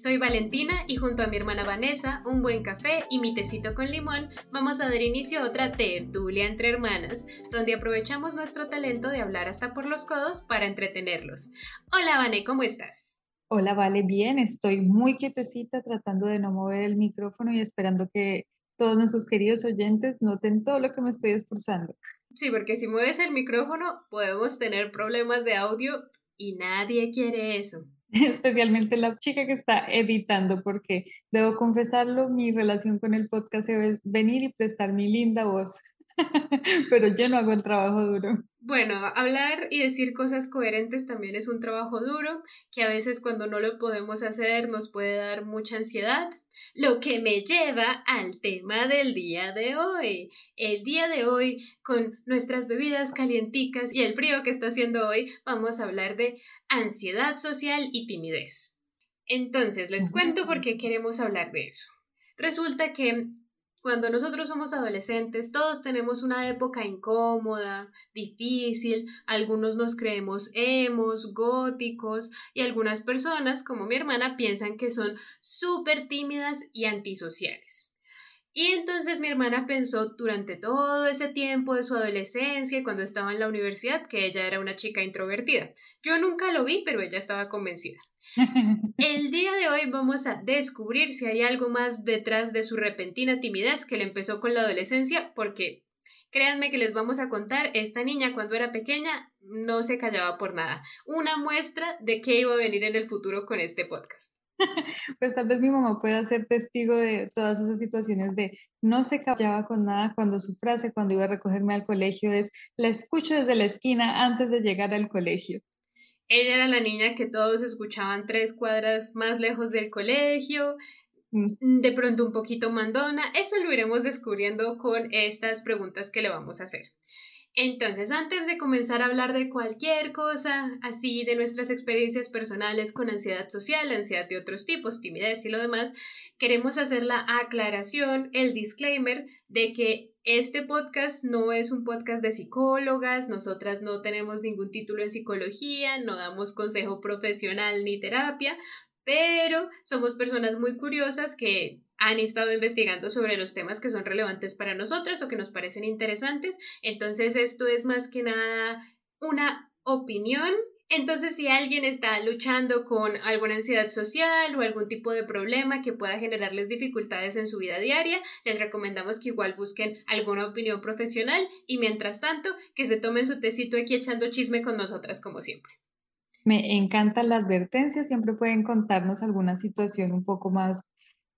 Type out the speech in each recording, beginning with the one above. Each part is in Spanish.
soy Valentina y junto a mi hermana Vanessa, un buen café y mi tecito con limón, vamos a dar inicio a otra tertulia entre hermanas, donde aprovechamos nuestro talento de hablar hasta por los codos para entretenerlos. Hola Vane, ¿cómo estás? Hola Vale, bien, estoy muy quietecita tratando de no mover el micrófono y esperando que todos nuestros queridos oyentes noten todo lo que me estoy esforzando. Sí, porque si mueves el micrófono podemos tener problemas de audio y nadie quiere eso. especialmente la chica que está editando, porque debo confesarlo, mi relación con el podcast es venir y prestar mi linda voz, pero yo no hago el trabajo duro. Bueno, hablar y decir cosas coherentes también es un trabajo duro, que a veces cuando no lo podemos hacer nos puede dar mucha ansiedad. Lo que me lleva al tema del día de hoy. El día de hoy, con nuestras bebidas calienticas y el frío que está haciendo hoy, vamos a hablar de ansiedad social y timidez. Entonces, les cuento por qué queremos hablar de eso. Resulta que cuando nosotros somos adolescentes, todos tenemos una época incómoda, difícil, algunos nos creemos emos, góticos y algunas personas, como mi hermana, piensan que son súper tímidas y antisociales. Y entonces mi hermana pensó durante todo ese tiempo de su adolescencia, cuando estaba en la universidad, que ella era una chica introvertida. Yo nunca lo vi, pero ella estaba convencida. El día de hoy vamos a descubrir si hay algo más detrás de su repentina timidez que le empezó con la adolescencia, porque créanme que les vamos a contar, esta niña cuando era pequeña no se callaba por nada. Una muestra de qué iba a venir en el futuro con este podcast. pues tal vez mi mamá pueda ser testigo de todas esas situaciones de no se callaba con nada cuando su frase cuando iba a recogerme al colegio es la escucho desde la esquina antes de llegar al colegio. Ella era la niña que todos escuchaban tres cuadras más lejos del colegio, mm. de pronto un poquito mandona. Eso lo iremos descubriendo con estas preguntas que le vamos a hacer. Entonces, antes de comenzar a hablar de cualquier cosa, así de nuestras experiencias personales con ansiedad social, ansiedad de otros tipos, timidez y lo demás, queremos hacer la aclaración, el disclaimer de que este podcast no es un podcast de psicólogas, nosotras no tenemos ningún título en psicología, no damos consejo profesional ni terapia, pero somos personas muy curiosas que han estado investigando sobre los temas que son relevantes para nosotras o que nos parecen interesantes. Entonces, esto es más que nada una opinión. Entonces, si alguien está luchando con alguna ansiedad social o algún tipo de problema que pueda generarles dificultades en su vida diaria, les recomendamos que igual busquen alguna opinión profesional y mientras tanto, que se tomen su tecito aquí echando chisme con nosotras como siempre. Me encanta la advertencia, siempre pueden contarnos alguna situación un poco más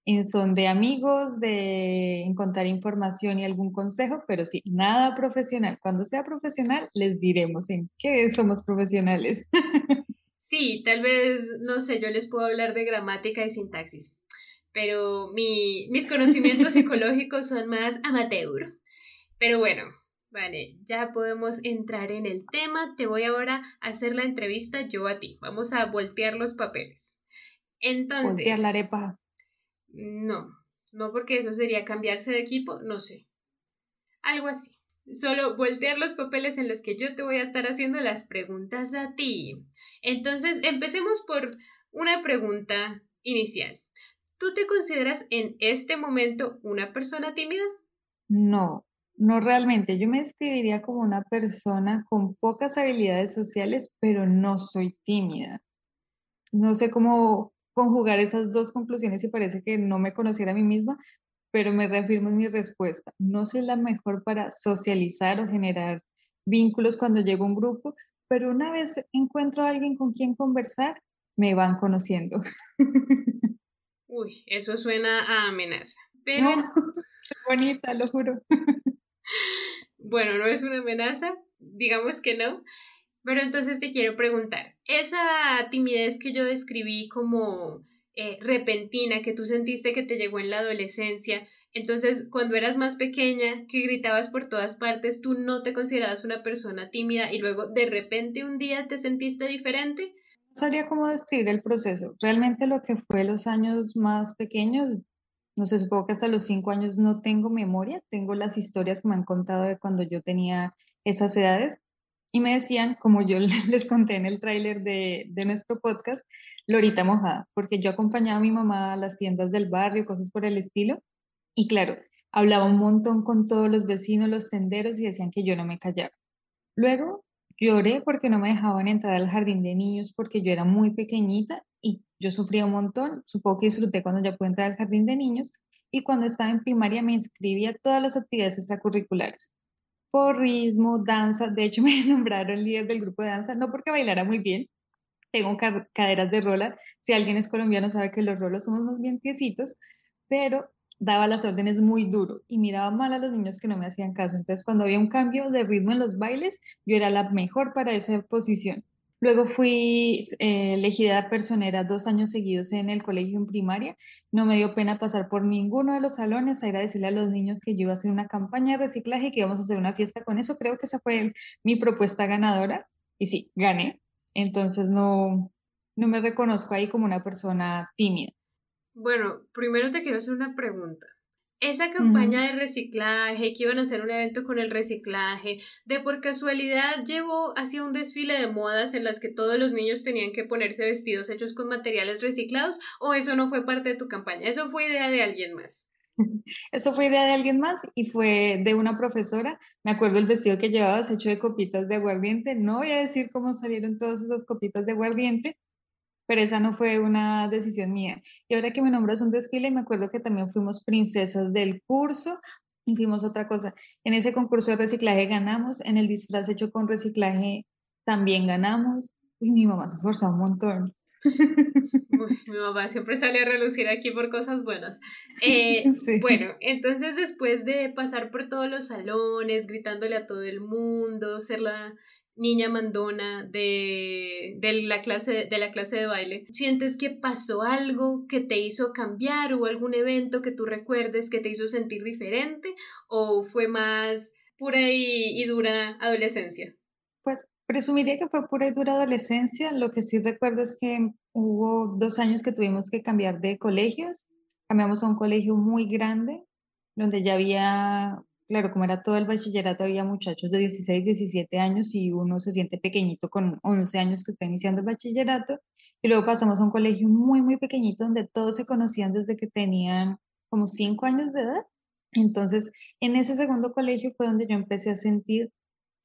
en son de amigos, de encontrar información y algún consejo, pero sí, nada profesional. Cuando sea profesional, les diremos en qué somos profesionales. Sí, tal vez, no sé, yo les puedo hablar de gramática y sintaxis, pero mis conocimientos psicológicos son más amateur. Pero bueno, vale, ya podemos entrar en el tema. Te voy ahora a hacer la entrevista yo a ti. Vamos a voltear los papeles. Entonces. Voltear la arepa. No, no porque eso sería cambiarse de equipo, no sé. Algo así. Solo voltear los papeles en los que yo te voy a estar haciendo las preguntas a ti. Entonces, empecemos por una pregunta inicial. ¿Tú te consideras en este momento una persona tímida? No, no realmente. Yo me describiría como una persona con pocas habilidades sociales, pero no soy tímida. No sé cómo conjugar esas dos conclusiones y parece que no me conociera a mí misma, pero me reafirmo en mi respuesta. No soy la mejor para socializar o generar vínculos cuando llego a un grupo, pero una vez encuentro a alguien con quien conversar, me van conociendo. Uy, eso suena a amenaza. Pero... No, bonita, lo juro. Bueno, no es una amenaza, digamos que no, pero entonces te quiero preguntar, esa timidez que yo describí como eh, repentina, que tú sentiste que te llegó en la adolescencia, entonces cuando eras más pequeña, que gritabas por todas partes, tú no te considerabas una persona tímida y luego de repente un día te sentiste diferente? No sabría cómo describir el proceso. Realmente lo que fue los años más pequeños, no sé, supongo que hasta los cinco años no tengo memoria, tengo las historias que me han contado de cuando yo tenía esas edades, y me decían, como yo les conté en el tráiler de, de, nuestro podcast, Lorita mojada, porque yo acompañaba a mi mamá a las tiendas del barrio, cosas por el estilo, y claro, hablaba un montón con todos los vecinos, los tenderos, y decían que yo no me callaba. Luego lloré porque no me dejaban entrar al jardín de niños porque yo era muy pequeñita y yo sufría un montón. Supongo que disfruté cuando ya pude entrar al jardín de niños y cuando estaba en primaria me inscribí a todas las actividades extracurriculares. Porrismo, danza, de hecho me nombraron líder del grupo de danza, no porque bailara muy bien, tengo caderas de rola, si alguien es colombiano sabe que los rolos somos muy bien tiesitos, pero daba las órdenes muy duro y miraba mal a los niños que no me hacían caso. Entonces, cuando había un cambio de ritmo en los bailes, yo era la mejor para esa posición. Luego fui eh, elegida personera dos años seguidos en el colegio en primaria. No me dio pena pasar por ninguno de los salones a ir a decirle a los niños que yo iba a hacer una campaña de reciclaje y que íbamos a hacer una fiesta con eso. Creo que esa fue mi propuesta ganadora. Y sí, gané. Entonces no, no me reconozco ahí como una persona tímida. Bueno, primero te quiero hacer una pregunta. Esa campaña de reciclaje, que iban a hacer un evento con el reciclaje, de por casualidad llevó hacia un desfile de modas en las que todos los niños tenían que ponerse vestidos hechos con materiales reciclados, o eso no fue parte de tu campaña, eso fue idea de alguien más. Eso fue idea de alguien más y fue de una profesora. Me acuerdo el vestido que llevabas hecho de copitas de aguardiente. No voy a decir cómo salieron todas esas copitas de aguardiente, pero esa no fue una decisión mía. Y ahora que me nombras un desfile, me acuerdo que también fuimos princesas del curso y fuimos otra cosa. En ese concurso de reciclaje ganamos, en el disfraz hecho con reciclaje también ganamos. Y mi mamá se esforzó un montón. mi mamá siempre sale a relucir aquí por cosas buenas. Eh, bueno, entonces después de pasar por todos los salones, gritándole a todo el mundo, ser la niña mandona de, de, la clase, de la clase de baile, ¿sientes que pasó algo que te hizo cambiar o algún evento que tú recuerdes que te hizo sentir diferente o fue más pura y, dura adolescencia? Pues presumiría que fue pura y dura adolescencia. Lo que sí recuerdo es que hubo dos años que tuvimos que cambiar de colegios. Cambiamos a un colegio muy grande, donde ya había claro, como era todo el bachillerato, había muchachos de 16, 17 años y uno se siente pequeñito con 11 años que está iniciando el bachillerato. Y luego pasamos a un colegio muy, muy pequeñito donde todos se conocían desde que tenían como 5 años de edad. Entonces, en ese segundo colegio fue donde yo empecé a sentir,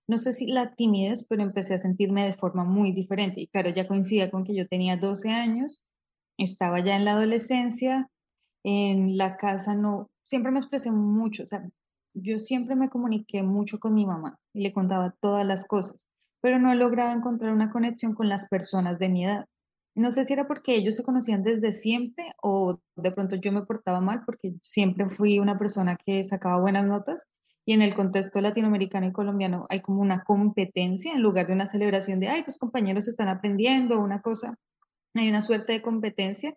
no sé si la timidez, pero empecé a sentirme de forma muy diferente. Y claro, ya coincidía con que yo tenía 12 años, estaba ya en la adolescencia, en la casa no, siempre me expresé mucho, o sea, yo siempre me comuniqué mucho con mi mamá y le contaba todas las cosas, pero no lograba encontrar una conexión con las personas de mi edad. No sé si era porque ellos se conocían desde siempre o de pronto yo me portaba mal porque siempre fui una persona que sacaba buenas notas y en el contexto latinoamericano y colombiano hay como una competencia en lugar de una celebración de, ay, tus compañeros están aprendiendo una cosa. Hay una suerte de competencia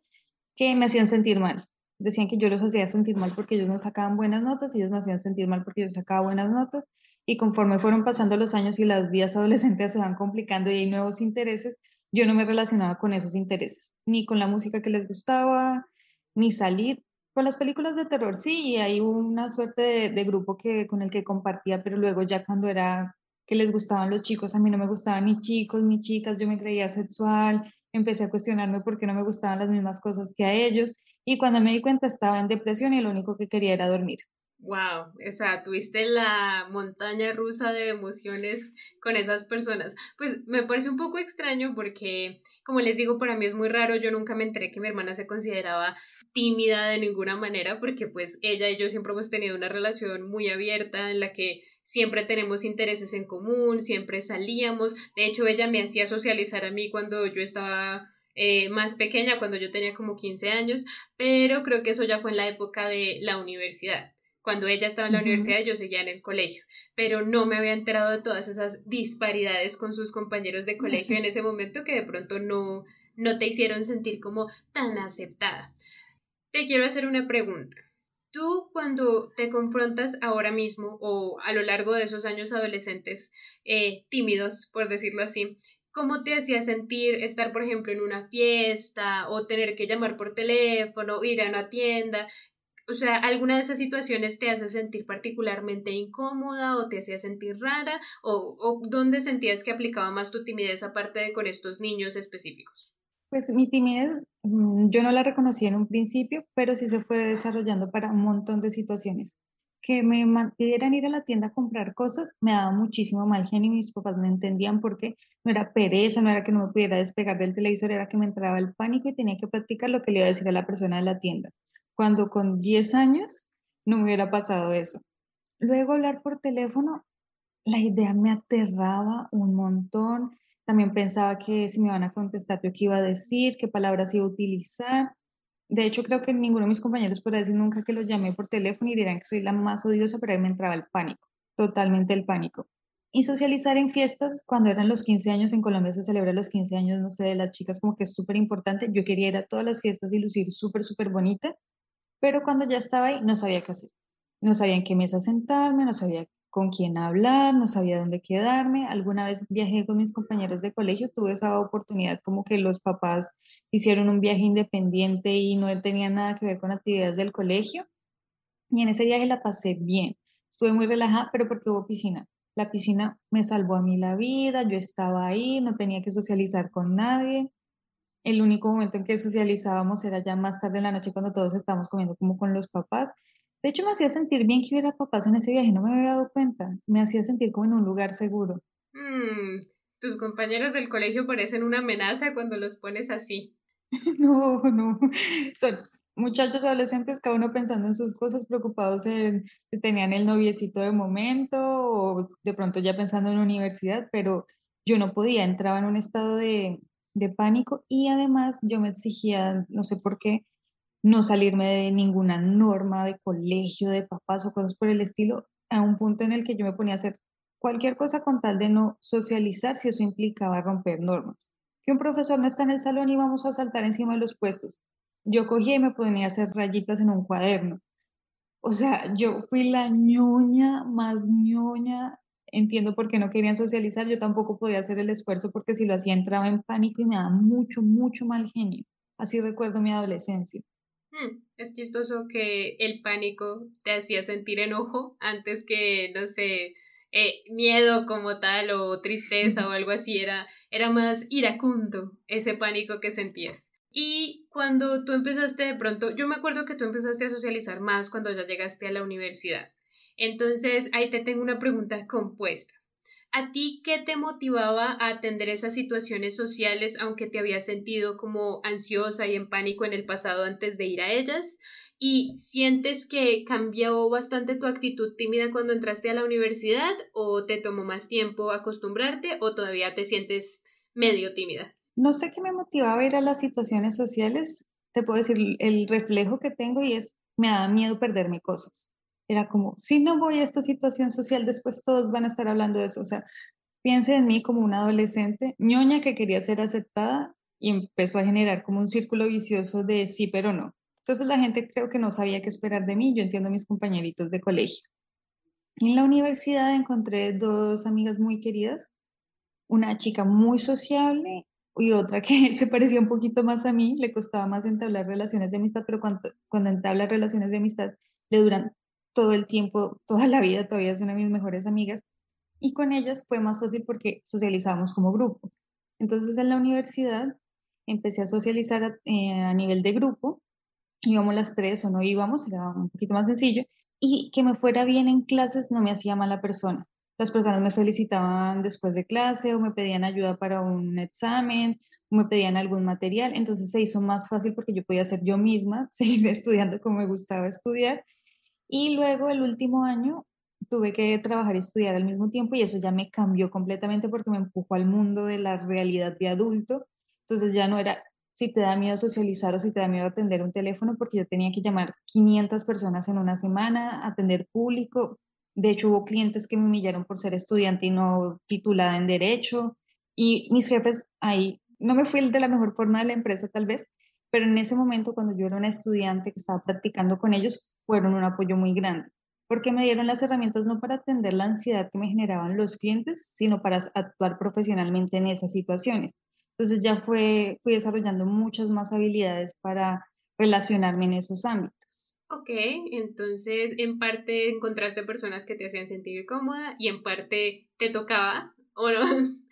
que me hacían sentir mal decían que yo los hacía sentir mal porque ellos no sacaban buenas notas, ellos me hacían sentir mal porque yo sacaba buenas notas, y conforme fueron pasando los años y las vidas adolescentes se van complicando y hay nuevos intereses, yo no me relacionaba con esos intereses, ni con la música que les gustaba, ni salir. Con las películas de terror sí, y hay una suerte de, de grupo que, con el que compartía, pero luego ya cuando era que les gustaban los chicos, a mí no me gustaban ni chicos ni chicas, yo me creía sexual, empecé a cuestionarme por qué no me gustaban las mismas cosas que a ellos y cuando me di cuenta estaba en depresión y lo único que quería era dormir. Wow, o sea, tuviste la montaña rusa de emociones con esas personas. Pues me parece un poco extraño porque, como les digo, para mí es muy raro. Yo nunca me enteré que mi hermana se consideraba tímida de ninguna manera porque pues ella y yo siempre hemos tenido una relación muy abierta en la que siempre tenemos intereses en común, siempre salíamos. De hecho, ella me hacía socializar a mí cuando yo estaba eh, más pequeña, cuando yo tenía como 15 años, pero creo que eso ya fue en la época de la universidad. Cuando ella estaba en la universidad, yo seguía en el colegio, pero no me había enterado de todas esas disparidades con sus compañeros de colegio en ese momento que de pronto no, no te hicieron sentir como tan aceptada. Te quiero hacer una pregunta. Tú cuando te confrontas ahora mismo o a lo largo de esos años adolescentes eh, tímidos, por decirlo así, ¿Cómo te hacía sentir estar, por ejemplo, en una fiesta o tener que llamar por teléfono, ir a una tienda? O sea, ¿alguna de esas situaciones te hace sentir particularmente incómoda o te hacía sentir rara? ¿O, o dónde sentías que aplicaba más tu timidez aparte de con estos niños específicos? Pues mi timidez, mm, yo no la reconocí en un principio, pero sí se fue desarrollando para un montón de situaciones. Que me pidieran ir a la tienda a comprar cosas me daba muchísimo mal genio y mis papás no entendían porque no era pereza, no era que no me pudiera despegar del televisor, era que me entraba el pánico y tenía que practicar lo que le iba a decir a la persona de la tienda. Cuando con 10 años no me hubiera pasado eso. Luego hablar por teléfono, la idea me aterraba un montón también pensaba que si me iban a contestar, yo qué iba a decir, qué palabras iba a utilizar. De hecho, creo que ninguno de mis compañeros puede decir nunca que los llamé por teléfono y dirán que soy la más odiosa, pero ahí me entraba el pánico, totalmente el pánico. Y socializar en fiestas, cuando eran los 15 años, en Colombia se celebra los 15 años, no sé, de las chicas, como que es súper importante. Yo quería ir a todas las fiestas y lucir súper, súper bonita, pero cuando ya estaba ahí, no sabía qué hacer. No sabía en qué mesa sentarme, no sabía con quién hablar, no sabía dónde quedarme. Alguna vez viajé con mis compañeros de colegio, tuve esa oportunidad como que los papás hicieron un viaje independiente y no tenía nada que ver con actividades del colegio. Y en ese viaje la pasé bien. Estuve muy relajada, pero porque hubo piscina. La piscina me salvó a mí la vida, yo estaba ahí, no tenía que socializar con nadie. El único momento en que socializábamos era ya más tarde en la noche cuando todos estábamos comiendo como con los papás de hecho, me hacía sentir bien que hubiera papás en ese viaje, no me había dado cuenta. Me hacía sentir como en un lugar seguro. Mm, tus compañeros del colegio parecen una amenaza cuando los pones así. no, no. Son muchachos adolescentes, cada uno pensando en sus cosas, preocupados en si tenían el noviecito de momento o de pronto ya pensando en la universidad, pero yo no podía, entraba en un estado de, de pánico y además yo me exigía, no sé por qué, no salirme de ninguna norma de colegio, de papás o cosas por el estilo, a un punto en el que yo me ponía a hacer cualquier cosa con tal de no socializar si eso implicaba romper normas. Que un profesor no está en el salón y vamos a saltar encima de los puestos. Yo cogía y me ponía a hacer rayitas en un cuaderno. O sea, yo fui la ñoña más ñoña. Entiendo por qué no querían socializar. Yo tampoco podía hacer el esfuerzo porque si lo hacía entraba en pánico y me daba mucho, mucho mal genio. Así recuerdo mi adolescencia. Hmm, es chistoso que el pánico te hacía sentir enojo antes que, no sé, eh, miedo como tal o tristeza o algo así, era, era más iracundo ese pánico que sentías. Y cuando tú empezaste de pronto, yo me acuerdo que tú empezaste a socializar más cuando ya llegaste a la universidad. Entonces, ahí te tengo una pregunta compuesta. ¿A ti qué te motivaba a atender esas situaciones sociales aunque te habías sentido como ansiosa y en pánico en el pasado antes de ir a ellas? ¿Y sientes que cambió bastante tu actitud tímida cuando entraste a la universidad o te tomó más tiempo acostumbrarte o todavía te sientes medio tímida? No sé qué me motivaba a ir a las situaciones sociales. Te puedo decir el reflejo que tengo y es me da miedo perderme cosas era como, si no voy a esta situación social, después todos van a estar hablando de eso. O sea, piense en mí como una adolescente ñoña que quería ser aceptada y empezó a generar como un círculo vicioso de sí, pero no. Entonces la gente creo que no sabía qué esperar de mí. Yo entiendo a mis compañeritos de colegio. En la universidad encontré dos amigas muy queridas, una chica muy sociable y otra que se parecía un poquito más a mí, le costaba más entablar relaciones de amistad, pero cuando, cuando entabla relaciones de amistad le duran todo el tiempo, toda la vida, todavía es una de mis mejores amigas. Y con ellas fue más fácil porque socializábamos como grupo. Entonces en la universidad empecé a socializar a, eh, a nivel de grupo, íbamos las tres o no íbamos, era un poquito más sencillo, y que me fuera bien en clases no me hacía mala persona. Las personas me felicitaban después de clase o me pedían ayuda para un examen me pedían algún material, entonces se hizo más fácil porque yo podía ser yo misma, seguir estudiando como me gustaba estudiar y luego el último año tuve que trabajar y estudiar al mismo tiempo y eso ya me cambió completamente porque me empujó al mundo de la realidad de adulto. Entonces ya no era si te da miedo socializar o si te da miedo atender un teléfono porque yo tenía que llamar 500 personas en una semana, atender público. De hecho, hubo clientes que me humillaron por ser estudiante y no titulada en derecho. Y mis jefes ahí, no me fui de la mejor forma de la empresa tal vez, pero en ese momento cuando yo era una estudiante que estaba practicando con ellos, fueron un apoyo muy grande, porque me dieron las herramientas no para atender la ansiedad que me generaban los clientes, sino para actuar profesionalmente en esas situaciones. Entonces ya fue, fui desarrollando muchas más habilidades para relacionarme en esos ámbitos. Ok, entonces en parte encontraste personas que te hacían sentir cómoda y en parte te tocaba, ¿o no?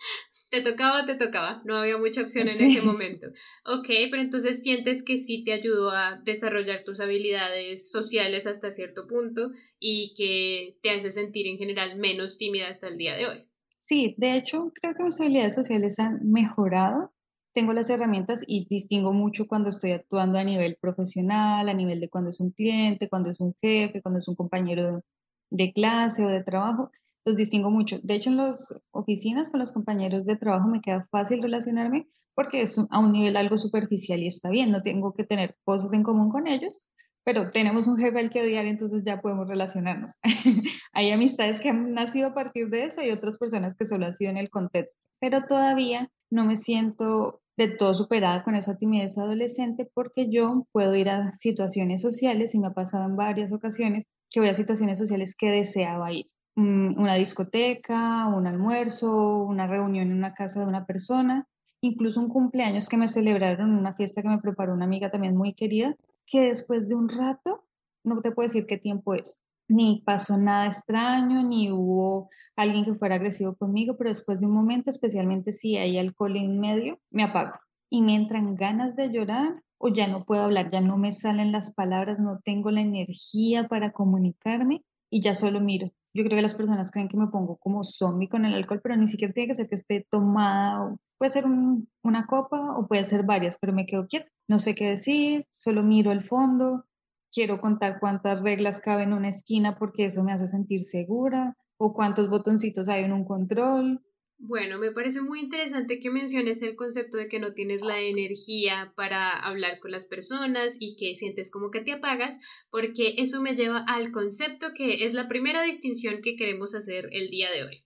Te tocaba, te tocaba, no había mucha opción en ese momento. Ok, pero entonces sientes que sí te ayudó a desarrollar tus habilidades sociales hasta cierto punto y que te hace sentir en general menos tímida hasta el día de hoy. Sí, de hecho, creo que mis habilidades sociales han mejorado. Tengo las herramientas y distingo mucho cuando estoy actuando a nivel profesional, a nivel de cuando es un cliente, cuando es un jefe, cuando es un compañero de clase o de trabajo los distingo mucho. De hecho, en las oficinas con los compañeros de trabajo me queda fácil relacionarme porque es a un nivel algo superficial y está bien, no tengo que tener cosas en común con ellos, pero tenemos un jefe al que odiar, entonces ya podemos relacionarnos. Hay amistades que han nacido a partir de eso y otras personas que solo han sido en el contexto, pero todavía no me siento de todo superada con esa timidez adolescente porque yo puedo ir a situaciones sociales y me ha pasado en varias ocasiones que voy a situaciones sociales que deseaba ir una discoteca, un almuerzo, una reunión en una casa de una persona, incluso un cumpleaños que me celebraron, una fiesta que me preparó una amiga también muy querida, que después de un rato, no te puedo decir qué tiempo es, ni pasó nada extraño, ni hubo alguien que fuera agresivo conmigo, pero después de un momento, especialmente si hay alcohol en medio, me apago y me entran ganas de llorar o ya no puedo hablar, ya no me salen las palabras, no tengo la energía para comunicarme y ya solo miro yo creo que las personas creen que me pongo como zombie con el alcohol, pero ni siquiera tiene que ser que esté tomada. puede ser una copa o puede ser varias, pero me quedo quieta. No sé qué decir, solo miro el fondo. Quiero contar cuántas reglas caben en una esquina porque eso me hace sentir segura o cuántos botoncitos hay en un control. Bueno, me parece muy interesante que menciones el concepto de que no tienes la energía para hablar con las personas y que sientes como que te apagas, porque eso me lleva al concepto que es la primera distinción que queremos hacer el día de hoy.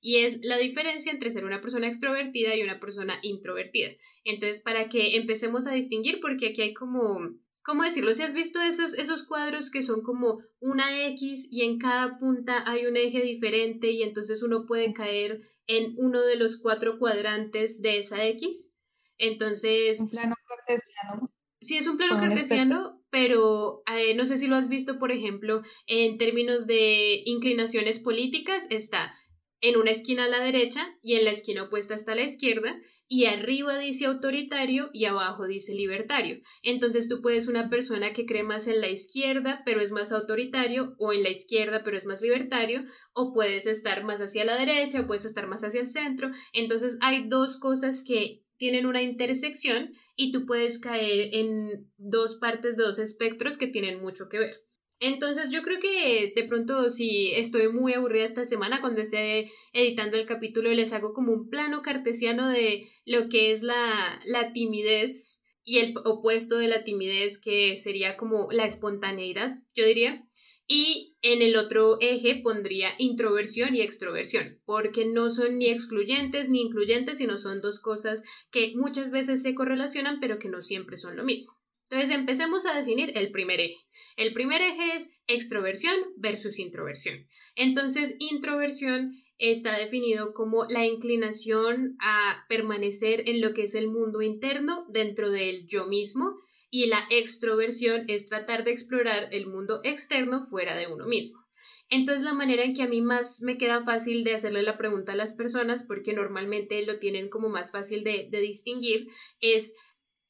Y es la diferencia entre ser una persona extrovertida y una persona introvertida. Entonces, para que empecemos a distinguir, porque aquí hay como ¿cómo decirlo? Si has visto esos, esos cuadros que son como una X y en cada punta hay un eje diferente y entonces uno puede caer en uno de los cuatro cuadrantes de esa X. Entonces... Un plano cartesiano. Sí, es un plano cartesiano, pero eh, no sé si lo has visto, por ejemplo, en términos de inclinaciones políticas, está en una esquina a la derecha y en la esquina opuesta está la izquierda, y arriba dice autoritario y abajo dice libertario. Entonces tú puedes una persona que cree más en la izquierda pero es más autoritario o en la izquierda pero es más libertario o puedes estar más hacia la derecha o puedes estar más hacia el centro. Entonces hay dos cosas que tienen una intersección y tú puedes caer en dos partes dos espectros que tienen mucho que ver. Entonces yo creo que de pronto si estoy muy aburrida esta semana cuando esté editando el capítulo les hago como un plano cartesiano de lo que es la, la timidez y el opuesto de la timidez que sería como la espontaneidad, yo diría. Y en el otro eje pondría introversión y extroversión, porque no son ni excluyentes ni incluyentes, sino son dos cosas que muchas veces se correlacionan, pero que no siempre son lo mismo. Entonces empecemos a definir el primer eje. El primer eje es extroversión versus introversión. Entonces, introversión está definido como la inclinación a permanecer en lo que es el mundo interno dentro del yo mismo y la extroversión es tratar de explorar el mundo externo fuera de uno mismo. Entonces la manera en que a mí más me queda fácil de hacerle la pregunta a las personas, porque normalmente lo tienen como más fácil de, de distinguir, es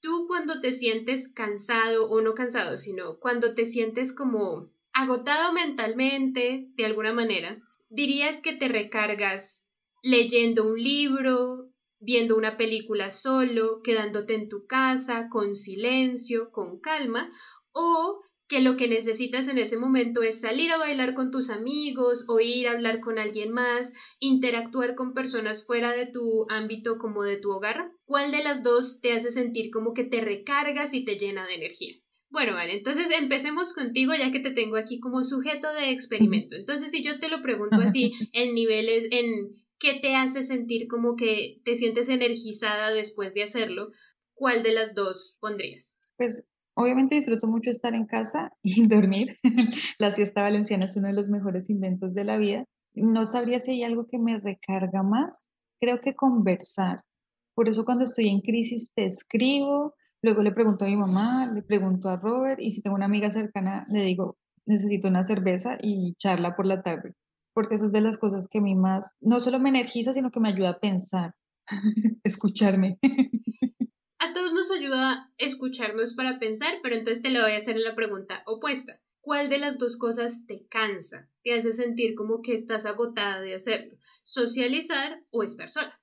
tú cuando te sientes cansado o no cansado, sino cuando te sientes como agotado mentalmente, de alguna manera, dirías que te recargas leyendo un libro, viendo una película solo, quedándote en tu casa, con silencio, con calma, o que lo que necesitas en ese momento es salir a bailar con tus amigos o ir a hablar con alguien más, interactuar con personas fuera de tu ámbito como de tu hogar. ¿Cuál de las dos te hace sentir como que te recargas y te llena de energía? Bueno, vale, entonces empecemos contigo ya que te tengo aquí como sujeto de experimento. Entonces, si yo te lo pregunto así en niveles, en qué te hace sentir como que te sientes energizada después de hacerlo, ¿cuál de las dos pondrías? Pues Obviamente disfruto mucho estar en casa y dormir. La siesta valenciana es uno de los mejores inventos de la vida. No sabría si hay algo que me recarga más. Creo que conversar. Por eso cuando estoy en crisis te escribo, luego le pregunto a mi mamá, le pregunto a Robert y si tengo una amiga cercana le digo, necesito una cerveza y charla por la tarde. Porque eso es de las cosas que a mí más, no solo me energiza, sino que me ayuda a pensar. escucharme. A todos nos ayuda escucharnos para pensar, pero entonces te lo voy a hacer en la pregunta opuesta. ¿Cuál de las dos cosas te cansa? ¿Te hace sentir como que estás agotada de hacerlo? ¿Socializar o estar sola?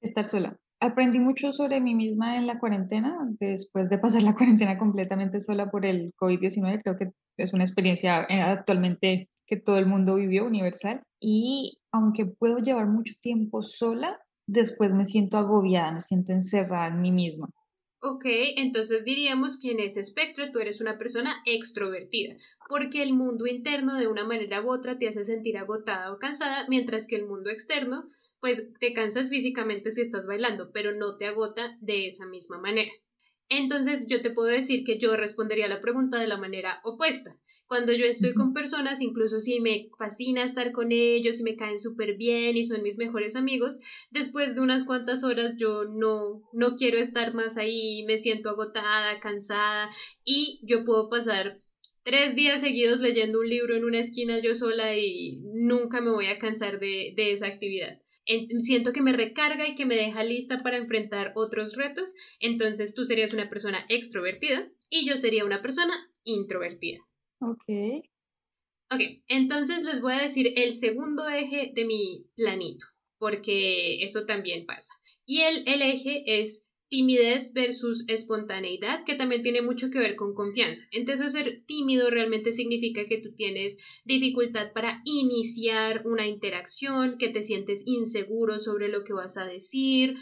Estar sola. Aprendí mucho sobre mí misma en la cuarentena, después de pasar la cuarentena completamente sola por el COVID-19. Creo que es una experiencia eh, actualmente que todo el mundo vivió, universal. Y aunque puedo llevar mucho tiempo sola, después me siento agobiada, me siento encerrada en mí misma. Ok, entonces diríamos que en ese espectro tú eres una persona extrovertida, porque el mundo interno de una manera u otra te hace sentir agotada o cansada, mientras que el mundo externo, pues te cansas físicamente si estás bailando, pero no te agota de esa misma manera. Entonces yo te puedo decir que yo respondería a la pregunta de la manera opuesta. Cuando yo estoy con personas, incluso si me fascina estar con ellos y me caen súper bien y son mis mejores amigos, después de unas cuantas horas yo no, no quiero estar más ahí, me siento agotada, cansada y yo puedo pasar tres días seguidos leyendo un libro en una esquina yo sola y nunca me voy a cansar de, de esa actividad. Siento que me recarga y que me deja lista para enfrentar otros retos. Entonces tú serías una persona extrovertida y yo sería una persona introvertida. Ok. Ok, entonces les voy a decir el segundo eje de mi planito, porque eso también pasa. Y el, el eje es timidez versus espontaneidad, que también tiene mucho que ver con confianza. Entonces, ser tímido realmente significa que tú tienes dificultad para iniciar una interacción, que te sientes inseguro sobre lo que vas a decir,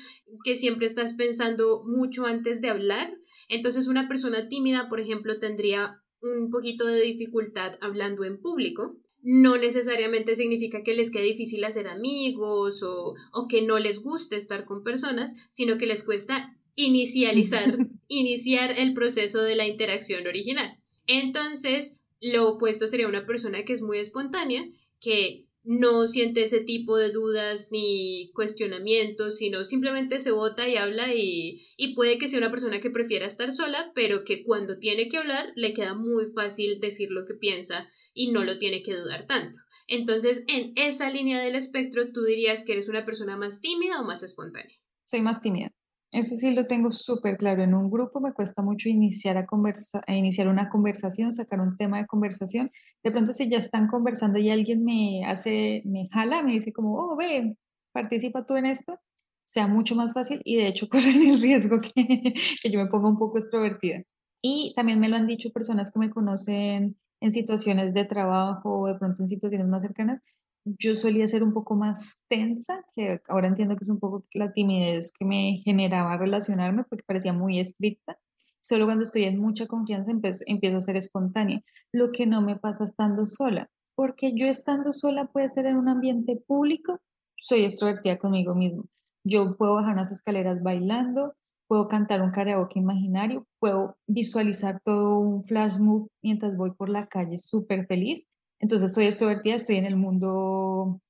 que siempre estás pensando mucho antes de hablar. Entonces, una persona tímida, por ejemplo, tendría un poquito de dificultad hablando en público, no necesariamente significa que les quede difícil hacer amigos o, que no les guste estar con personas, sino que les cuesta inicializar, iniciar el proceso de la interacción original. Entonces, lo opuesto sería una persona que es muy espontánea, que no siente ese tipo de dudas ni cuestionamientos, sino simplemente se vota y habla y, y, puede que sea una persona que prefiera estar sola, pero que cuando tiene que hablar le queda muy fácil decir lo que piensa y no lo tiene que dudar tanto. Entonces, en esa línea del espectro, ¿tú dirías que eres una persona más tímida o más espontánea? Soy más tímida. Eso sí lo tengo súper claro. En un grupo me cuesta mucho iniciar, a, conversa iniciar una conversación, sacar un tema de conversación. De pronto si ya están conversando y alguien me hace, me jala, me dice como, oh, ve, participa tú en esto, sea mucho más fácil y de hecho corren el riesgo que, que yo me ponga un poco extrovertida. Y también me lo han dicho personas que me conocen en situaciones de trabajo o de pronto en situaciones más cercanas, yo solía ser un poco más tensa, que ahora entiendo que es un poco la timidez que me generaba relacionarme porque parecía muy estricta. Solo cuando estoy en mucha confianza empiezo, empiezo a ser espontánea, lo que no me pasa estando sola, porque yo estando sola puede ser en un ambiente público, soy extrovertida conmigo mismo. Yo puedo bajar unas escaleras bailando, puedo cantar un karaoke imaginario, puedo visualizar todo un flash move mientras voy por la calle súper feliz entonces soy extrovertida, estoy en el mundo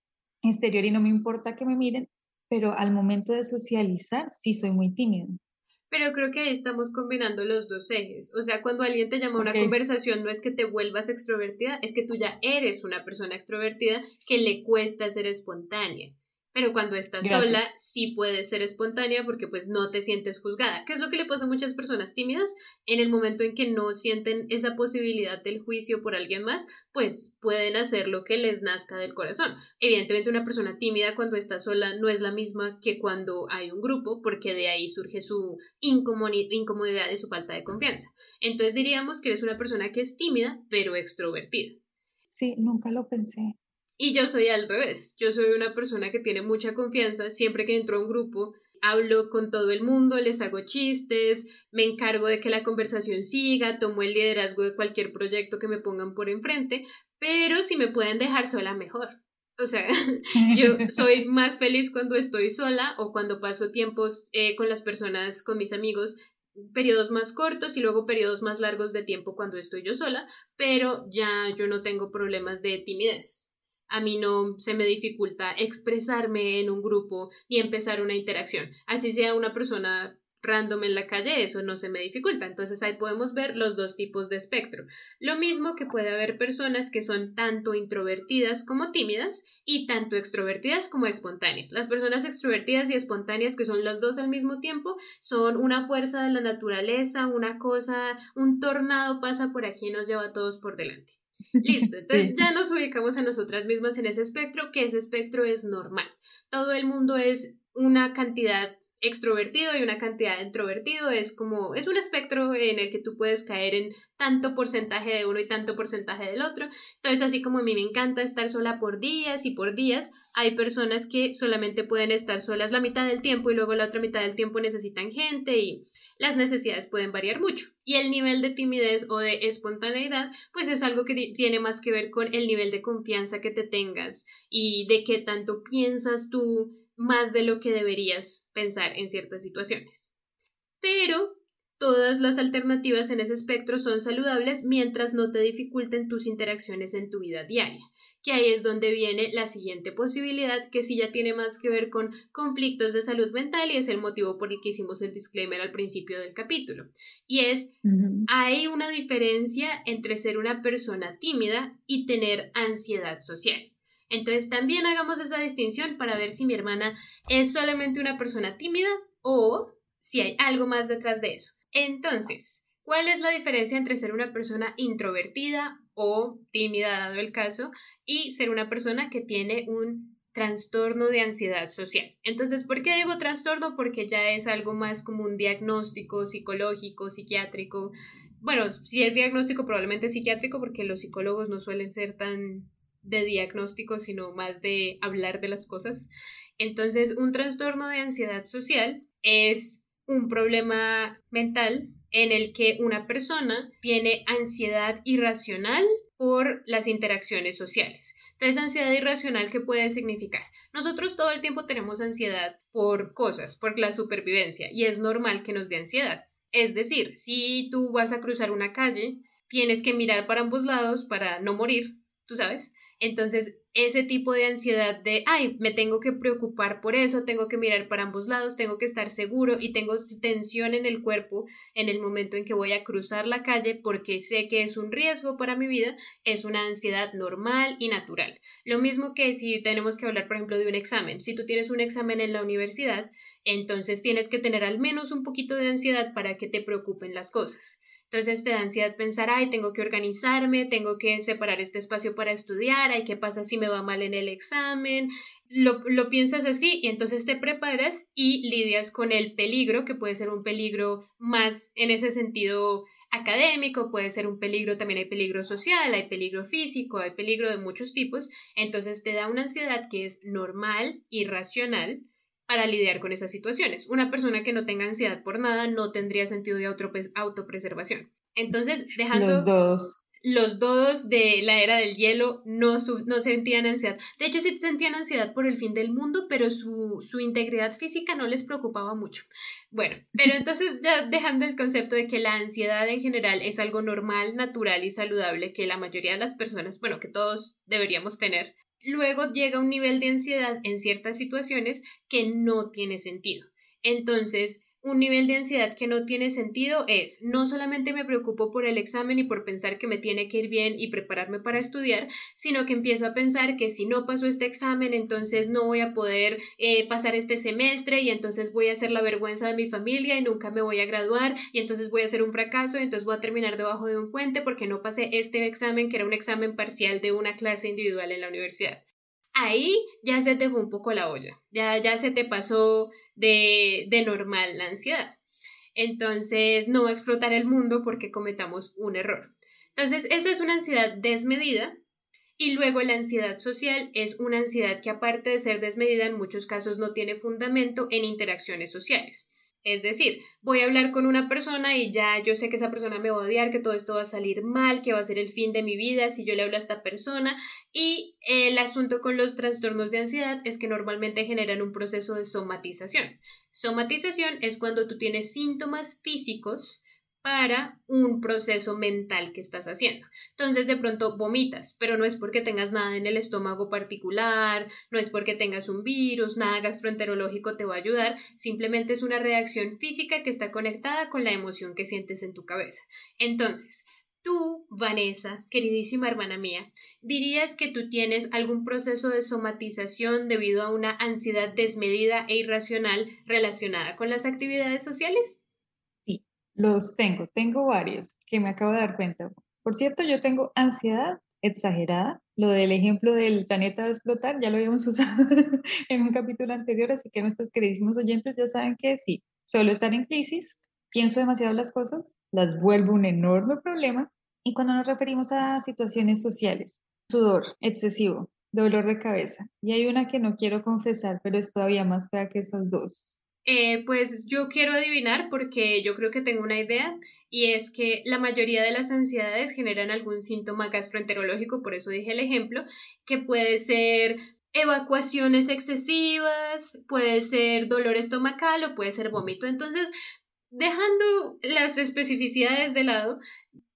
exterior y no me importa que me miren, pero al momento de socializar sí soy muy tímida. Pero creo que ahí estamos combinando los dos ejes. O sea, cuando alguien te llama a una conversación, no es que te vuelvas extrovertida, es que tú ya eres una persona extrovertida que le cuesta ser espontánea pero cuando estás sola sí puedes ser espontánea porque pues no te sientes juzgada. ¿Qué es lo que le pasa a muchas personas tímidas? En el momento en que no sienten esa posibilidad del juicio por alguien más, pues pueden hacer lo que les nazca del corazón. Evidentemente una persona tímida cuando está sola no es la misma que cuando hay un grupo porque de ahí surge su incomodidad y su falta de confianza. Entonces diríamos que eres una persona que es tímida pero extrovertida. Sí, nunca lo pensé. Y yo soy al revés. Yo soy una persona que tiene mucha confianza. Siempre que entro a un grupo, hablo con todo el mundo, les hago chistes, me encargo de que la conversación siga, tomo el liderazgo de cualquier proyecto que me pongan por enfrente, pero si me pueden dejar sola, mejor. O sea, yo soy más feliz cuando estoy sola o cuando paso tiempos eh, con las personas, con mis amigos, periodos más cortos y luego periodos más largos de tiempo cuando estoy yo sola, pero ya yo no tengo problemas de timidez a mí no se me dificulta expresarme en un grupo y empezar una interacción. Así sea una persona random en la calle, eso no se me dificulta. Entonces ahí podemos ver los dos tipos de espectro. Lo mismo que puede haber personas que son tanto introvertidas como tímidas y tanto extrovertidas como espontáneas. Las personas extrovertidas y espontáneas, que son las dos al mismo tiempo, son una fuerza de la naturaleza, una cosa, un tornado pasa por aquí y nos lleva a todos por delante. Listo, entonces ya nos ubicamos a nosotras mismas en ese espectro, que ese espectro es normal. Todo el mundo es una cantidad extrovertido y una cantidad de introvertido es como es un espectro en el que tú puedes caer en tanto porcentaje de uno y tanto porcentaje del otro. Entonces, así como a mí me encanta estar sola por días y por días, hay personas que solamente pueden estar solas la mitad del tiempo y luego la otra mitad del tiempo necesitan gente y las necesidades pueden variar mucho. Y el nivel de timidez o de espontaneidad, pues es algo que tiene más que ver con el nivel de confianza que te tengas y de qué tanto piensas tú más de lo que deberías pensar en ciertas situaciones. Pero todas las alternativas en ese espectro son saludables mientras no te dificulten tus interacciones en tu vida diaria, que ahí es donde viene la siguiente posibilidad, que sí ya tiene más que ver con conflictos de salud mental y es el motivo por el que hicimos el disclaimer al principio del capítulo. Y es, hay una diferencia entre ser una persona tímida y tener ansiedad social. Entonces también hagamos esa distinción para ver si mi hermana es solamente una persona tímida o si hay algo más detrás de eso. Entonces, ¿cuál es la diferencia entre ser una persona introvertida o tímida, dado el caso, y ser una persona que tiene un trastorno de ansiedad social. Entonces, ¿por qué digo trastorno? Porque ya es algo más como un diagnóstico psicológico, psiquiátrico. Bueno, si es diagnóstico, probablemente psiquiátrico, porque los psicólogos no suelen ser tan de diagnóstico, sino más de hablar de las cosas. Entonces, un trastorno de ansiedad social es un problema mental en el que una persona tiene ansiedad irracional por las interacciones sociales. Entonces, ansiedad irracional, ¿qué puede significar? Nosotros todo el tiempo tenemos ansiedad por cosas, por la supervivencia, y es normal que nos dé ansiedad. Es decir, si tú vas a cruzar una calle, tienes que mirar para ambos lados para no morir, tú sabes. Entonces, ese tipo de ansiedad de, ay, me tengo que preocupar por eso, tengo que mirar para ambos lados, tengo que estar seguro y tengo tensión en el cuerpo en el momento en que voy a cruzar la calle porque sé que es un riesgo para mi vida, es una ansiedad normal y natural. Lo mismo que si tenemos que hablar, por ejemplo, de un examen. Si tú tienes un examen en la universidad, entonces tienes que tener al menos un poquito de ansiedad para que te preocupen las cosas. Entonces te da ansiedad pensar, ay, tengo que organizarme, tengo que separar este espacio para estudiar, ay, ¿qué pasa si me va mal en el examen? Lo, lo, piensas así y entonces te preparas y lidias con el peligro, que puede ser un peligro más en ese sentido académico, puede ser un peligro, también hay peligro social, hay peligro físico, hay peligro de muchos tipos, entonces te da una ansiedad que es normal y racional para lidiar con esas situaciones. Una persona que no tenga ansiedad por nada no tendría sentido de autopreservación. Entonces, dejando... Los dos. Los dodos de la era del hielo no, no sentían ansiedad. De hecho, sí sentían ansiedad por el fin del mundo, pero su, su integridad física no les preocupaba mucho. Bueno, pero entonces ya dejando el concepto de que la ansiedad en general es algo normal, natural y saludable que la mayoría de las personas, bueno, que todos deberíamos tener, luego llega un nivel de ansiedad en ciertas situaciones que no tiene sentido. Entonces, un nivel de ansiedad que no tiene sentido es no solamente me preocupo por el examen y por pensar que me tiene que ir bien y prepararme para estudiar, sino que empiezo a pensar que si no paso este examen, entonces no voy a poder eh, pasar este semestre y entonces voy a ser la vergüenza de mi familia y nunca me voy a graduar y entonces voy a ser un fracaso y entonces voy a terminar debajo de un puente porque no pasé este examen que era un examen parcial de una clase individual en la universidad ahí ya se te fue un poco la olla, ya, ya se te pasó de, de normal la ansiedad. Entonces, no va a explotar el mundo porque cometamos un error. Entonces, esa es una ansiedad desmedida. Y luego la ansiedad social es una ansiedad que aparte de ser desmedida en muchos casos no tiene fundamento en interacciones sociales. Es decir, voy a hablar con una persona y ya yo sé que esa persona me va a odiar, que todo esto va a salir mal, que va a ser el fin de mi vida si yo le hablo a esta persona. Y el asunto con los trastornos de ansiedad es que normalmente generan un proceso de somatización. Somatización es cuando tú tienes síntomas físicos para un proceso mental que estás haciendo. Entonces de pronto vomitas, pero no es porque tengas nada en el estómago particular, no es porque tengas un virus, nada gastroenterológico te va a ayudar, simplemente es una reacción física que está conectada con la emoción que sientes en tu cabeza. Entonces, Tú, Vanessa, queridísima hermana mía, ¿dirías que tú tienes algún proceso de somatización debido a una ansiedad desmedida e irracional relacionada con las actividades sociales? Los tengo, tengo varios que me acabo de dar cuenta. Por cierto, yo tengo ansiedad exagerada. Lo del ejemplo del planeta de explotar ya lo habíamos usado en un capítulo anterior, así que nuestros queridísimos oyentes ya saben que sí, solo estar en crisis pienso demasiado las cosas, las vuelvo un enorme problema. Y cuando nos referimos a situaciones sociales, sudor excesivo, dolor de cabeza. Y hay una que no quiero confesar, pero es todavía más fea que esas dos. Eh, pues yo quiero adivinar porque yo creo que tengo una idea y es que la mayoría de las ansiedades generan algún síntoma gastroenterológico, por eso dije el ejemplo, que puede ser evacuaciones excesivas, puede ser dolor estomacal o puede ser vómito. Entonces, dejando las especificidades de lado,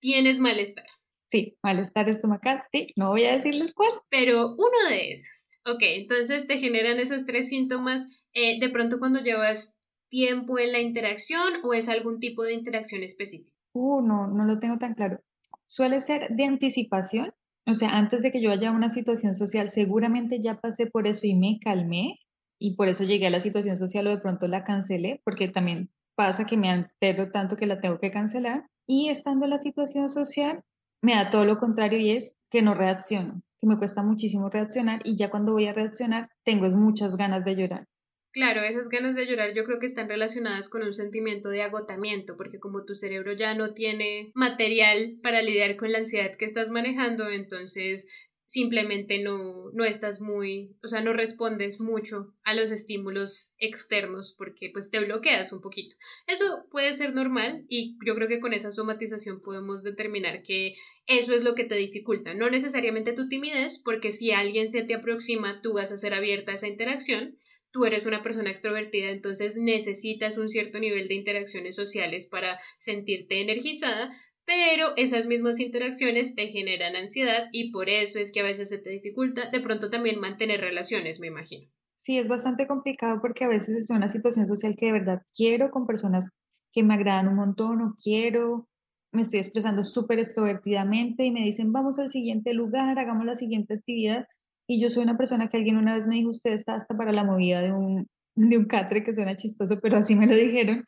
tienes malestar. Sí, malestar estomacal, sí, no voy a decirles cuál. Pero uno de esos. Ok, entonces te generan esos tres síntomas eh, de pronto cuando llevas tiempo en la interacción o es algún tipo de interacción específica. Uh, no, no lo tengo tan claro. Suele ser de anticipación, o sea, antes de que yo vaya a una situación social, seguramente ya pasé por eso y me calmé y por eso llegué a la situación social o de pronto la cancelé, porque también pasa que me altero tanto que la tengo que cancelar. Y estando en la situación social, me da todo lo contrario y es que no reacciono, que me cuesta muchísimo reaccionar y ya cuando voy a reaccionar tengo muchas ganas de llorar. Claro, esas ganas de llorar yo creo que están relacionadas con un sentimiento de agotamiento, porque como tu cerebro ya no tiene material para lidiar con la ansiedad que estás manejando, entonces simplemente no, no estás muy, o sea, no respondes mucho a los estímulos externos porque pues te bloqueas un poquito. Eso puede ser normal y yo creo que con esa somatización podemos determinar que eso es lo que te dificulta, no necesariamente tu timidez, porque si alguien se te aproxima, tú vas a ser abierta a esa interacción. Tú eres una persona extrovertida, entonces necesitas un cierto nivel de interacciones sociales para sentirte energizada, pero esas mismas interacciones te generan ansiedad y por eso es que a veces se te dificulta de pronto también mantener relaciones, me imagino. Sí, es bastante complicado porque a veces es una situación social que de verdad quiero con personas que me agradan un montón o quiero, me estoy expresando súper extrovertidamente y me dicen vamos al siguiente lugar, hagamos la siguiente actividad y yo soy una persona que alguien una vez me dijo usted está hasta para la movida de un, de un catre que suena chistoso, pero así me lo dijeron.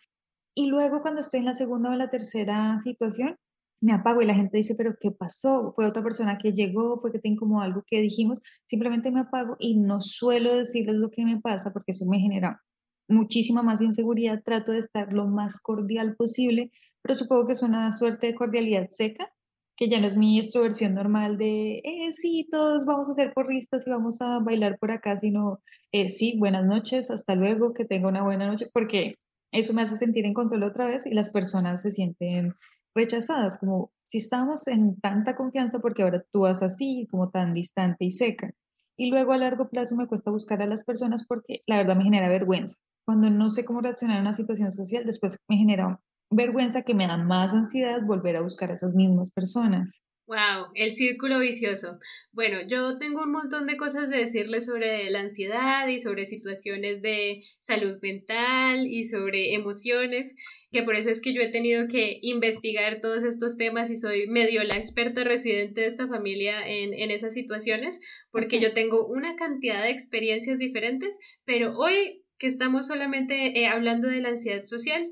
Y luego cuando estoy en la segunda o la tercera situación, me apago y la gente dice, pero ¿qué pasó? ¿Fue otra persona que llegó? ¿Fue que te incomodó algo que dijimos? Simplemente me apago y no suelo decirles lo que me pasa porque eso me genera muchísima más inseguridad. Trato de estar lo más cordial posible, pero supongo que es una suerte de cordialidad seca, que ya no es mi extroversión normal de, eh, sí, todos vamos a ser porristas y vamos a bailar por acá, sino, eh, sí, buenas noches, hasta luego, que tenga una buena noche, porque eso me hace sentir en control otra vez y las personas se sienten rechazadas, como si estamos en tanta confianza porque ahora tú vas así, como tan distante y seca. Y luego a largo plazo me cuesta buscar a las personas porque la verdad me genera vergüenza. Cuando no sé cómo reaccionar a una situación social, después me genera vergüenza que me da más ansiedad volver a buscar a esas mismas personas. Wow, el círculo vicioso. Bueno, yo tengo un montón de cosas de decirle sobre la ansiedad y sobre situaciones de salud mental y sobre emociones, que por eso es que yo he tenido que investigar todos estos temas y soy medio la experta residente de esta familia en, en esas situaciones, porque yo tengo una cantidad de experiencias diferentes, pero hoy que estamos solamente eh, hablando de la ansiedad social,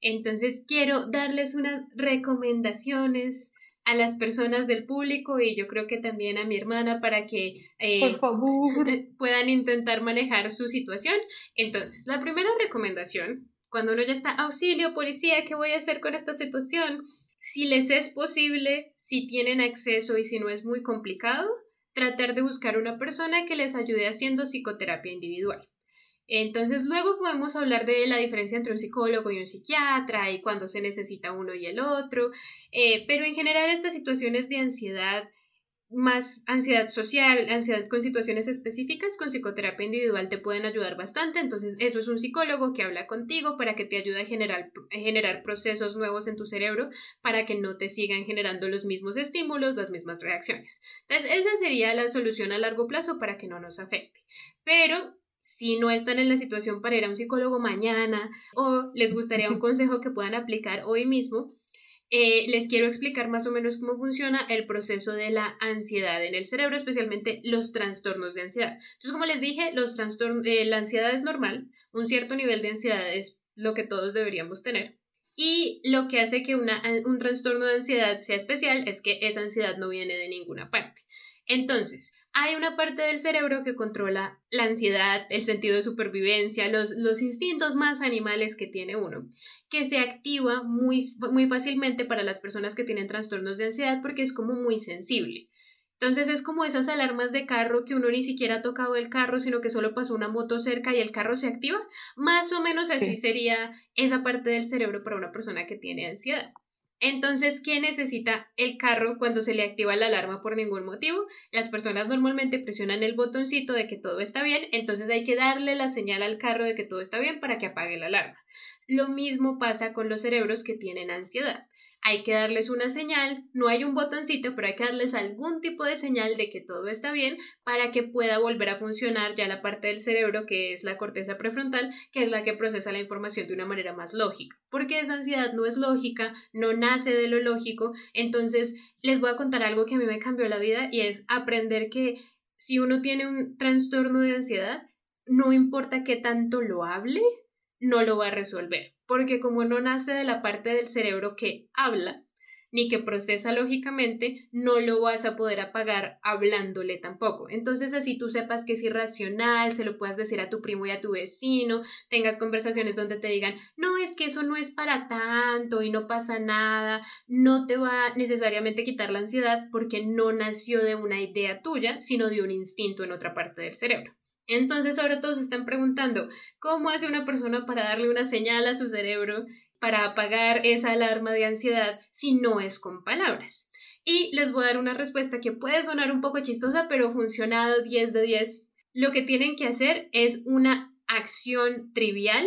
entonces quiero darles unas recomendaciones a las personas del público y yo creo que también a mi hermana para que eh, puedan intentar manejar su situación. Entonces, la primera recomendación, cuando uno ya está, auxilio, policía, ¿qué voy a hacer con esta situación? Si les es posible, si tienen acceso y si no es muy complicado, tratar de buscar una persona que les ayude haciendo psicoterapia individual. Entonces, luego podemos hablar de la diferencia entre un psicólogo y un psiquiatra y cuando se necesita uno y el otro, eh, pero en general estas situaciones de ansiedad más ansiedad social, ansiedad con situaciones específicas, con psicoterapia individual te pueden ayudar bastante. Entonces, eso es un psicólogo que habla contigo para que te ayude a generar, a generar procesos nuevos en tu cerebro para que no te sigan generando los mismos estímulos, las mismas reacciones. Entonces, esa sería la solución a largo plazo para que no nos afecte. Pero si no están en la situación para ir a un psicólogo mañana o les gustaría un consejo que puedan aplicar hoy mismo, eh, les quiero explicar más o menos cómo funciona el proceso de la ansiedad en el cerebro, especialmente los trastornos de ansiedad. Entonces, como les dije, los trastornos, eh, la ansiedad es normal, un cierto nivel de ansiedad es lo que todos deberíamos tener. Y lo que hace que una, un trastorno de ansiedad sea especial es que esa ansiedad no viene de ninguna parte. Entonces, hay una parte del cerebro que controla la ansiedad, el sentido de supervivencia, los, los instintos más animales que tiene uno, que se activa muy, muy fácilmente para las personas que tienen trastornos de ansiedad porque es como muy sensible. Entonces es como esas alarmas de carro que uno ni siquiera ha tocado el carro, sino que solo pasó una moto cerca y el carro se activa. Más o menos así sería esa parte del cerebro para una persona que tiene ansiedad. Entonces, ¿qué necesita el carro cuando se le activa la alarma por ningún motivo? Las personas normalmente presionan el botoncito de que todo está bien, entonces hay que darle la señal al carro de que todo está bien para que apague la alarma. Lo mismo pasa con los cerebros que tienen ansiedad hay que darles una señal, no hay un botoncito, pero hay que darles algún tipo de señal de que todo está bien para que pueda volver a funcionar ya la parte del cerebro que es la corteza prefrontal, que es la que procesa la información de una manera más lógica. Porque esa ansiedad no es lógica, no nace de lo lógico, entonces les voy a contar algo que a mí me cambió la vida y es aprender que si uno tiene un trastorno de ansiedad, no importa qué tanto lo hable, no lo va a resolver porque como no nace de la parte del cerebro que habla, ni que procesa lógicamente, no lo vas a poder apagar hablándole tampoco. Entonces, así tú sepas que es irracional, se lo puedas decir a tu primo y a tu vecino, tengas conversaciones donde te digan, no, es que eso no es para tanto y no pasa nada, no te va necesariamente a quitar la ansiedad porque no nació de una idea tuya, sino de un instinto en otra parte del cerebro. Entonces ahora todos están preguntando, ¿cómo hace una persona para darle una señal a su cerebro para apagar esa alarma de ansiedad si no es con palabras? Y les voy a dar una respuesta que puede sonar un poco chistosa, pero funcionado 10 de 10. Lo que tienen que hacer es una acción trivial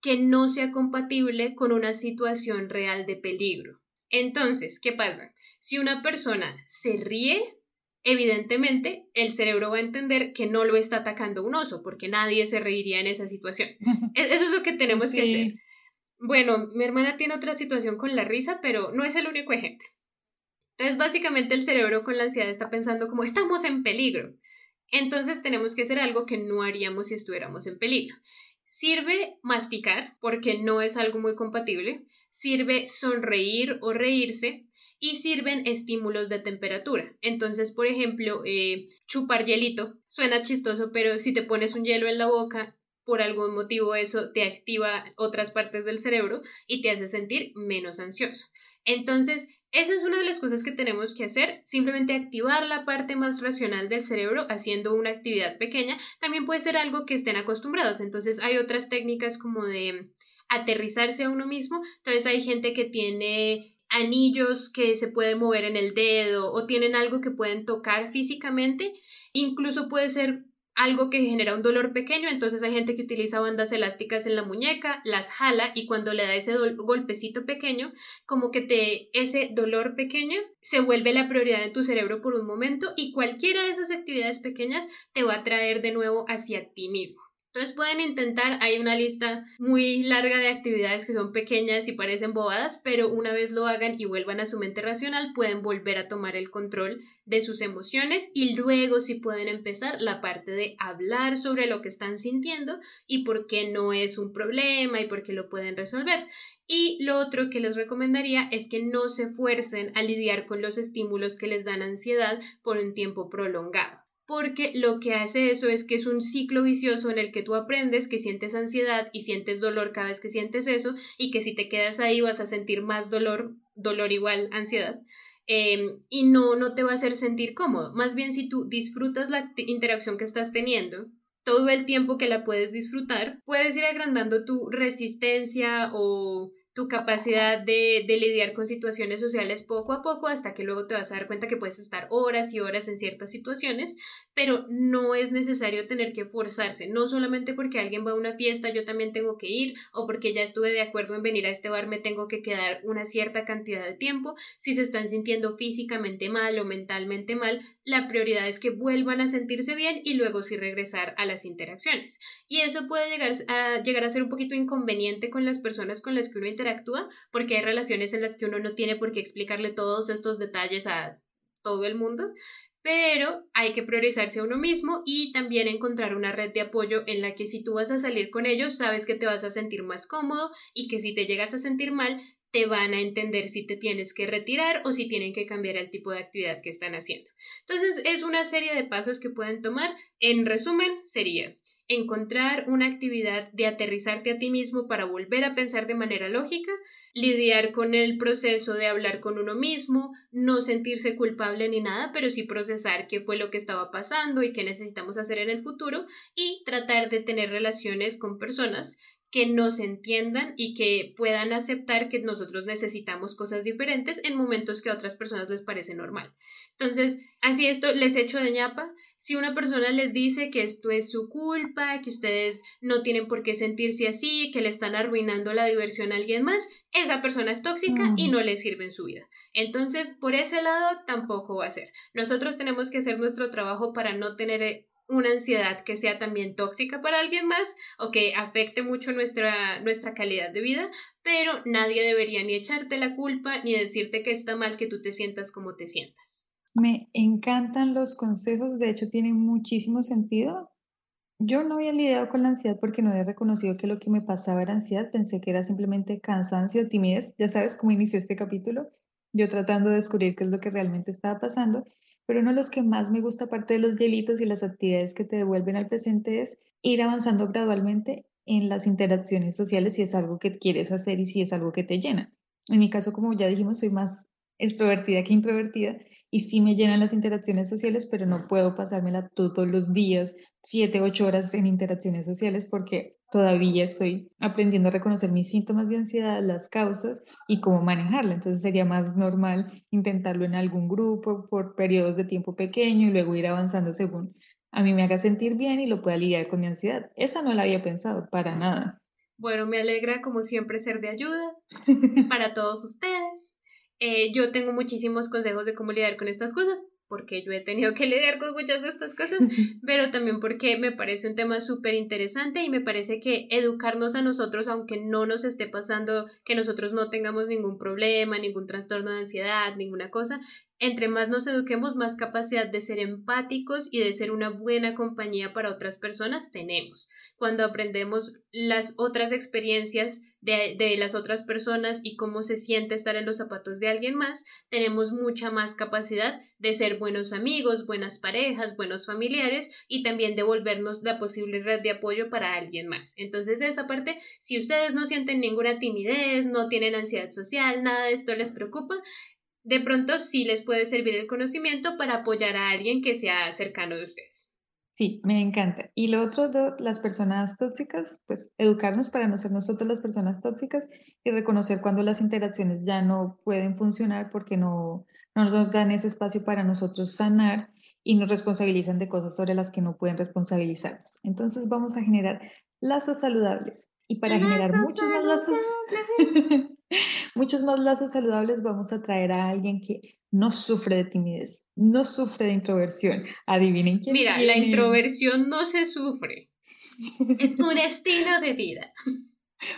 que no sea compatible con una situación real de peligro. Entonces, ¿qué pasa? Si una persona se ríe, evidentemente el cerebro va a entender que no lo está atacando un oso, porque nadie se reiría en esa situación. E-, eso es lo que tenemos que hacer. Bueno, mi hermana tiene otra situación con la risa, pero no es el único ejemplo. Entonces, básicamente el cerebro con la ansiedad está pensando como estamos en peligro. Entonces tenemos que hacer algo que no haríamos si estuviéramos en peligro. Sirve masticar, porque no es algo muy compatible. Sirve sonreír o reírse, y sirven estímulos de temperatura. Entonces, por ejemplo, eh, chupar hielito suena chistoso, pero si te pones un hielo en la boca, por algún motivo eso te activa otras partes del cerebro y te hace sentir menos ansioso. Entonces, esa es una de las cosas que tenemos que hacer, simplemente activar la parte más racional del cerebro haciendo una actividad pequeña. También puede ser algo que estén acostumbrados. Entonces, hay otras técnicas como de aterrizarse a uno mismo. Entonces, hay gente que tiene anillos que se pueden mover en el dedo o tienen algo que pueden tocar físicamente. Incluso puede ser algo que genera un dolor pequeño, entonces hay gente que utiliza bandas elásticas en la muñeca, las jala y cuando le da ese golpecito pequeño, como que te ese dolor pequeño se vuelve la prioridad de tu cerebro por un momento y cualquiera de esas actividades pequeñas te va a traer de nuevo hacia ti mismo. Entonces pueden intentar, hay una lista muy larga de actividades que son pequeñas y parecen bobadas, pero una vez lo hagan y vuelvan a su mente racional, pueden volver a tomar el control de sus emociones y luego sí pueden empezar la parte de hablar sobre lo que están sintiendo y por qué no es un problema y por qué lo pueden resolver. Y lo otro que les recomendaría es que no se fuercen a lidiar con los estímulos que les dan ansiedad por un tiempo prolongado porque lo que hace eso es que es un ciclo vicioso en el que tú aprendes que sientes ansiedad y sientes dolor cada vez que sientes eso y que si te quedas ahí vas a sentir más dolor, dolor igual ansiedad. Em, y no, no te va a hacer sentir cómodo. Más bien si tú disfrutas la interacción que estás teniendo, todo el tiempo que la puedes disfrutar, puedes ir agrandando tu resistencia o tu capacidad de, de, lidiar con situaciones sociales poco a poco hasta que luego te vas a dar cuenta que puedes estar horas y horas en ciertas situaciones, pero no es necesario tener que forzarse, no solamente porque alguien va a una fiesta yo también tengo que ir o porque ya estuve de acuerdo en venir a este bar me tengo que quedar una cierta cantidad de tiempo, si se están sintiendo físicamente mal o mentalmente mal, la prioridad es que vuelvan a sentirse bien y luego sí regresar a las interacciones. Y eso puede llegar a, llegar a ser un poquito inconveniente con las personas con las que uno interactúa, porque hay relaciones en las que uno no tiene por qué explicarle todos estos detalles a todo el mundo, pero hay que priorizarse a uno mismo y también encontrar una red de apoyo en la que si tú vas a salir con ellos, sabes que te vas a sentir más cómodo y que si te llegas a sentir mal, te van a entender si te tienes que retirar o si tienen que cambiar el tipo de actividad que están haciendo. Entonces, es una serie de pasos que pueden tomar. En resumen, sería encontrar una actividad de aterrizarte a ti mismo para volver a pensar de manera lógica, lidiar con el proceso de hablar con uno mismo, no sentirse culpable ni nada, pero sí procesar qué fue lo que estaba pasando y qué necesitamos hacer en el futuro y tratar de tener relaciones con personas que nos entiendan y que puedan aceptar que nosotros necesitamos cosas diferentes en momentos que a otras personas les parece normal. Entonces, así esto les echo de ñapa. Si una persona les dice que esto es su culpa, que ustedes no tienen por qué sentirse así, que le están arruinando la diversión a alguien más, esa persona es tóxica y no le sirve en su vida. Entonces, por ese lado, tampoco va a ser. Nosotros tenemos que hacer nuestro trabajo para no tener eh, una ansiedad que sea también tóxica para alguien más o que afecte mucho nuestra, nuestra calidad de vida, pero nadie debería ni echarte la culpa ni decirte que está mal que tú te sientas como te sientas. Me encantan los consejos, de hecho tienen muchísimo sentido. Yo no había lidiado con la ansiedad porque no había reconocido que lo que me pasaba era ansiedad, pensé que era simplemente cansancio, timidez, ya sabes cómo inició este capítulo, yo tratando de descubrir qué es lo que realmente estaba pasando pero uno de los que más me gusta, aparte de los hielitos y las actividades que te devuelven al presente, es ir avanzando gradualmente en las interacciones sociales si es algo que quieres hacer y si es algo que te llena. En mi caso, como ya dijimos, soy más extrovertida que introvertida y sí me llenan las interacciones sociales, pero no puedo pasármela todos los días, siete, ocho horas en interacciones sociales porque todavía estoy aprendiendo a reconocer mis síntomas de ansiedad, las causas y cómo manejarla. Entonces sería más normal intentarlo en algún grupo por periodos de tiempo pequeño y luego ir avanzando según a mí me haga sentir bien y lo pueda lidiar con mi ansiedad. Esa no la había pensado para nada. Bueno, me alegra como siempre ser de ayuda para todos ustedes. Eh, yo tengo muchísimos consejos de cómo lidiar con estas cosas, porque yo he tenido que lidiar con muchas de estas cosas, pero también porque me parece un tema súper interesante y me parece que educarnos a nosotros, aunque no nos esté pasando que nosotros no tengamos ningún problema, ningún trastorno de ansiedad, ninguna cosa, entre más nos eduquemos, más capacidad de ser empáticos y de ser una buena compañía para otras personas tenemos. Cuando aprendemos las otras experiencias de, de, las otras personas y cómo se siente estar en los zapatos de alguien más, tenemos mucha más capacidad de ser buenos amigos, buenas parejas, buenos familiares y también devolvernos la posible red de apoyo para alguien más. Entonces, esa parte, si ustedes no sienten ninguna timidez, no tienen ansiedad social, nada de esto les preocupa, de pronto sí les puede servir el conocimiento para apoyar a alguien que sea cercano de ustedes. Sí, me encanta. Y lo otro, las personas tóxicas, pues educarnos para no ser nosotros las personas tóxicas y reconocer cuando las interacciones ya no pueden funcionar porque no, no nos dan ese espacio para nosotros sanar y nos responsabilizan de cosas sobre las que no pueden responsabilizarnos. Entonces vamos a generar lazos saludables. Y para generar muchos más lazos, muchos más lazos saludables, vamos a traer a alguien que no sufre de timidez, no sufre de introversión. Adivinen quién. Mira, la introversión no se sufre. Es un estilo de vida.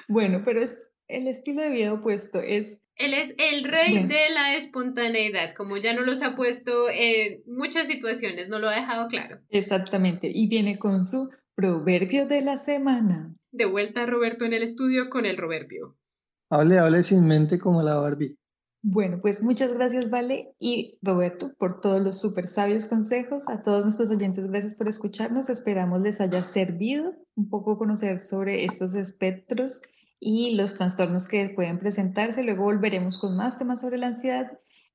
Bueno, pero es el estilo de vida opuesto. Es. Él es el rey de la espontaneidad, como ya no los ha puesto en muchas situaciones, no lo ha dejado claro. Exactamente. Y viene con su proverbio de la semana. De vuelta a Roberto en el estudio con el proverbio. Hable, hable sin mente como la Barbie. Bueno, pues muchas gracias, Vale y Roberto, por todos los súper sabios consejos. A todos nuestros oyentes, gracias por escucharnos. Esperamos les haya servido un poco conocer sobre estos espectros y los trastornos que pueden presentarse. Luego volveremos con más temas sobre la ansiedad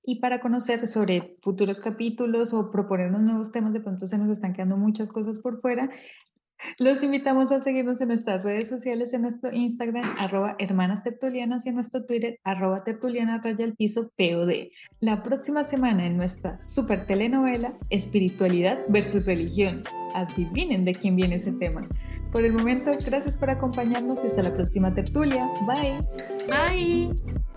y para conocer sobre futuros capítulos o proponernos nuevos temas, de pronto se nos están quedando muchas cosas por fuera. Los invitamos a seguirnos en nuestras redes sociales, en nuestro Instagram, arroba hermanas tertulianas y en nuestro Twitter, arroba tertuliana raya piso POD. La próxima semana en nuestra super telenovela, Espiritualidad versus Religión. Adivinen de quién viene ese tema. Por el momento, gracias por acompañarnos y hasta la próxima tertulia. Bye. Bye.